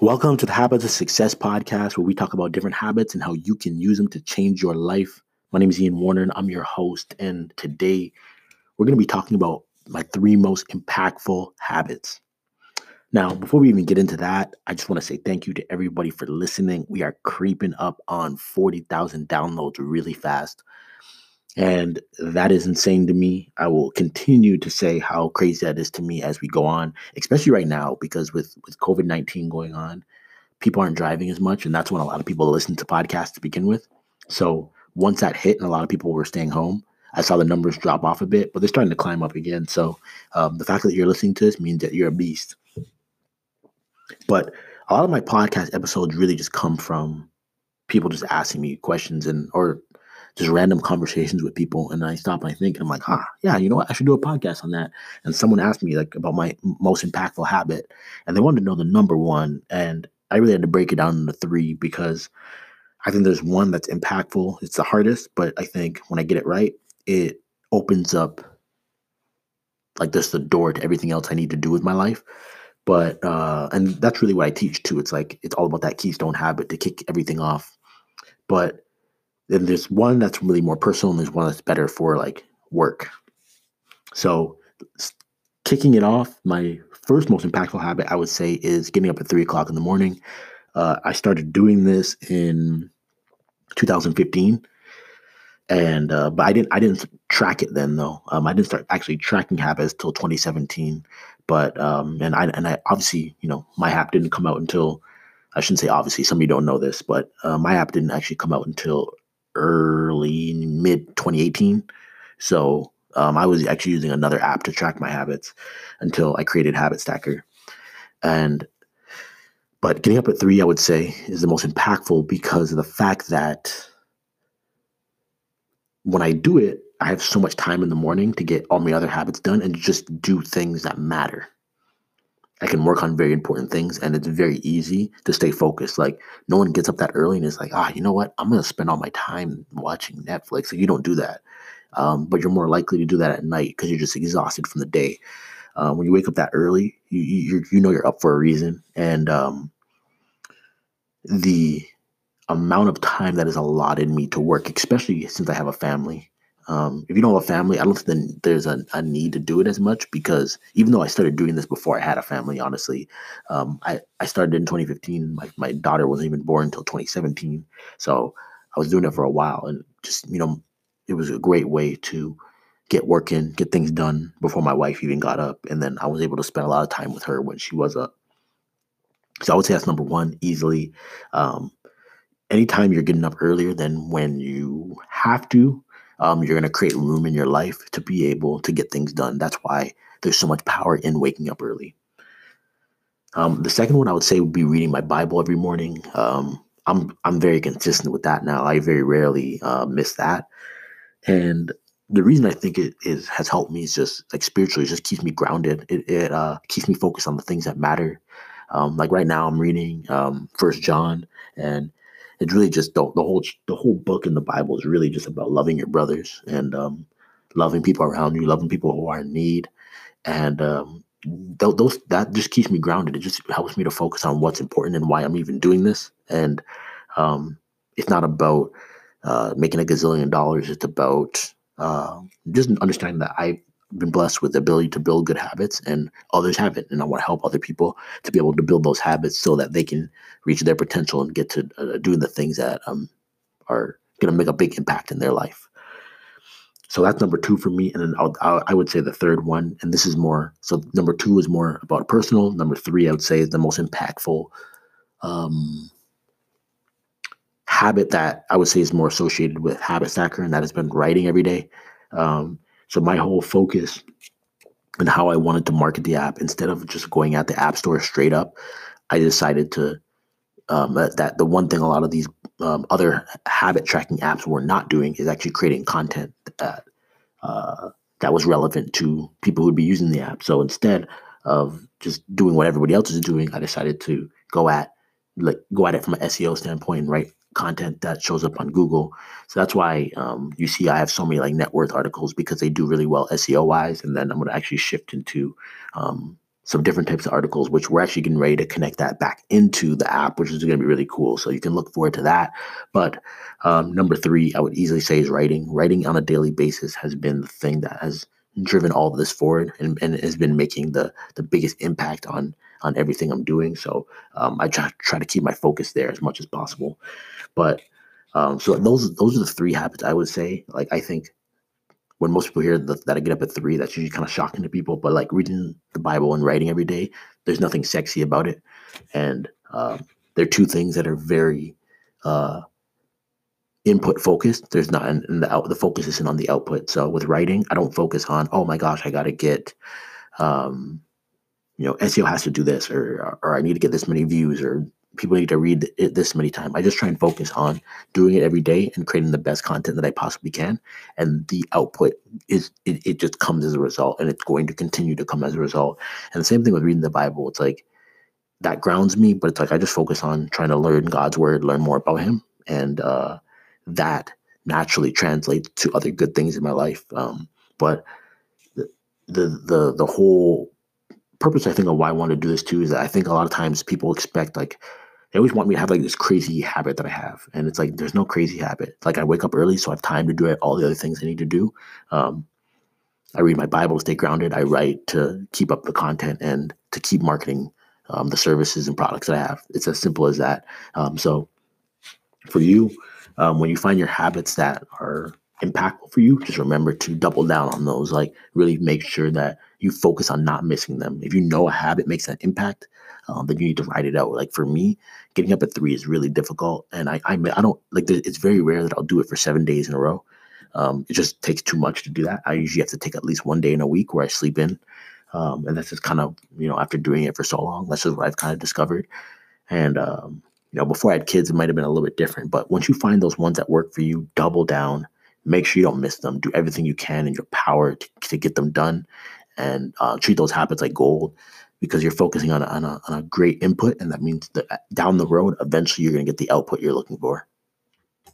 Welcome to the Habits of Success podcast, where we talk about different habits and how you can use them to change your life. My name is Ian Warner, and I'm your host. And today we're going to be talking about my three most impactful habits. Now, before we even get into that, I just want to say thank you to everybody for listening. We are creeping up on 40,000 downloads really fast. And that is insane to me. I will continue to say how crazy that is to me as we go on, especially right now, because with, with COVID 19 going on, people aren't driving as much. And that's when a lot of people listen to podcasts to begin with. So once that hit and a lot of people were staying home, I saw the numbers drop off a bit, but they're starting to climb up again. So um, the fact that you're listening to this means that you're a beast. But a lot of my podcast episodes really just come from people just asking me questions and or just random conversations with people. And I stop and I think, and I'm like, huh, yeah, you know what? I should do a podcast on that. And someone asked me like about my most impactful habit, and they wanted to know the number one. And I really had to break it down into three because I think there's one that's impactful. It's the hardest, but I think when I get it right, it opens up like this the door to everything else I need to do with my life. But uh and that's really what I teach too. It's like it's all about that keystone habit to kick everything off. But then there's one that's really more personal and there's one that's better for like work. So kicking it off, my first most impactful habit I would say is getting up at three o'clock in the morning. Uh, I started doing this in 2015 and uh, but I didn't I didn't track it then though. Um, I didn't start actually tracking habits till 2017. But um, and I and I obviously you know my app didn't come out until I shouldn't say obviously some of you don't know this, but uh, my app didn't actually come out until early mid 2018. So um, I was actually using another app to track my habits until I created Habit Stacker. And but getting up at three, I would say, is the most impactful because of the fact that when I do it, I have so much time in the morning to get all my other habits done and just do things that matter. I can work on very important things and it's very easy to stay focused. Like no one gets up that early and is like, ah, you know what? I'm gonna spend all my time watching Netflix. So you don't do that. Um, but you're more likely to do that at night because you're just exhausted from the day. Uh, when you wake up that early, you, you you know you're up for a reason, and um, the amount of time that is allotted me to work, especially since I have a family. Um, if you don't have a family, I don't think there's a, a, need to do it as much because even though I started doing this before I had a family, honestly, um, I, I started in 2015. My, my daughter wasn't even born until 2017. So I was doing it for a while and just, you know, it was a great way to get working, get things done before my wife even got up. And then I was able to spend a lot of time with her when she was up. So I would say that's number one easily. Um, anytime you're getting up earlier than when you have to, um, you're going to create room in your life to be able to get things done. That's why there's so much power in waking up early. Um, the second one I would say would be reading my Bible every morning. Um, I'm I'm very consistent with that now. I very rarely uh, miss that, and the reason I think it is has helped me is just like spiritually, it just keeps me grounded. It, it uh, keeps me focused on the things that matter. Um, like right now, I'm reading um, First John, and it's really just the, the whole the whole book in the Bible is really just about loving your brothers and um, loving people around you, loving people who are in need, and um, th- those that just keeps me grounded. It just helps me to focus on what's important and why I'm even doing this. And um, it's not about uh, making a gazillion dollars. It's about uh, just understanding that I been blessed with the ability to build good habits and others haven't and i want to help other people to be able to build those habits so that they can reach their potential and get to uh, doing the things that um, are going to make a big impact in their life. So that's number two for me and then I'll, I'll, i would say the third one and this is more so number two is more about personal. Number three i would say is the most impactful um, habit that i would say is more associated with habit stacker and that has been writing every day. Um, so my whole focus and how I wanted to market the app, instead of just going at the app store straight up, I decided to um, that the one thing a lot of these um, other habit tracking apps were not doing is actually creating content that uh, that was relevant to people who'd be using the app. So instead of just doing what everybody else is doing, I decided to go at like go at it from an SEO standpoint and write content that shows up on Google. So that's why um, you see I have so many like net worth articles because they do really well SEO wise. And then I'm going to actually shift into um, some different types of articles, which we're actually getting ready to connect that back into the app, which is going to be really cool. So you can look forward to that. But um, number three, I would easily say is writing. Writing on a daily basis has been the thing that has driven all of this forward and, and has been making the the biggest impact on on everything I'm doing. So um, I try try to keep my focus there as much as possible. But um, so those those are the three habits I would say. Like I think when most people hear that, that I get up at three, that's usually kind of shocking to people. But like reading the Bible and writing every day, there's nothing sexy about it. And um, they're two things that are very uh, input focused. There's not, and the out, the focus isn't on the output. So with writing, I don't focus on, oh my gosh, I got to get, um, you know, SEO has to do this, or or I need to get this many views, or people need to read it this many times. I just try and focus on doing it every day and creating the best content that I possibly can. And the output is it, it just comes as a result and it's going to continue to come as a result. And the same thing with reading the Bible. It's like that grounds me, but it's like I just focus on trying to learn God's word, learn more about him. And uh, that naturally translates to other good things in my life. Um, but the, the the the whole purpose I think of why I want to do this too is that I think a lot of times people expect like they always want me to have like this crazy habit that I have. And it's like, there's no crazy habit. Like I wake up early, so I have time to do it, all the other things I need to do. Um, I read my Bible, stay grounded. I write to keep up the content and to keep marketing um, the services and products that I have. It's as simple as that. Um, so for you, um, when you find your habits that are impactful for you, just remember to double down on those. Like really make sure that you focus on not missing them. If you know a habit makes an impact, um, then you need to write it out. Like for me, getting up at three is really difficult, and I I, I don't like. It's very rare that I'll do it for seven days in a row. Um, it just takes too much to do that. I usually have to take at least one day in a week where I sleep in, um, and that's just kind of you know after doing it for so long, that's just what I've kind of discovered. And um, you know, before I had kids, it might have been a little bit different. But once you find those ones that work for you, double down. Make sure you don't miss them. Do everything you can in your power to, to get them done, and uh, treat those habits like gold because you're focusing on on a, on a great input and that means that down the road eventually you're going to get the output you're looking for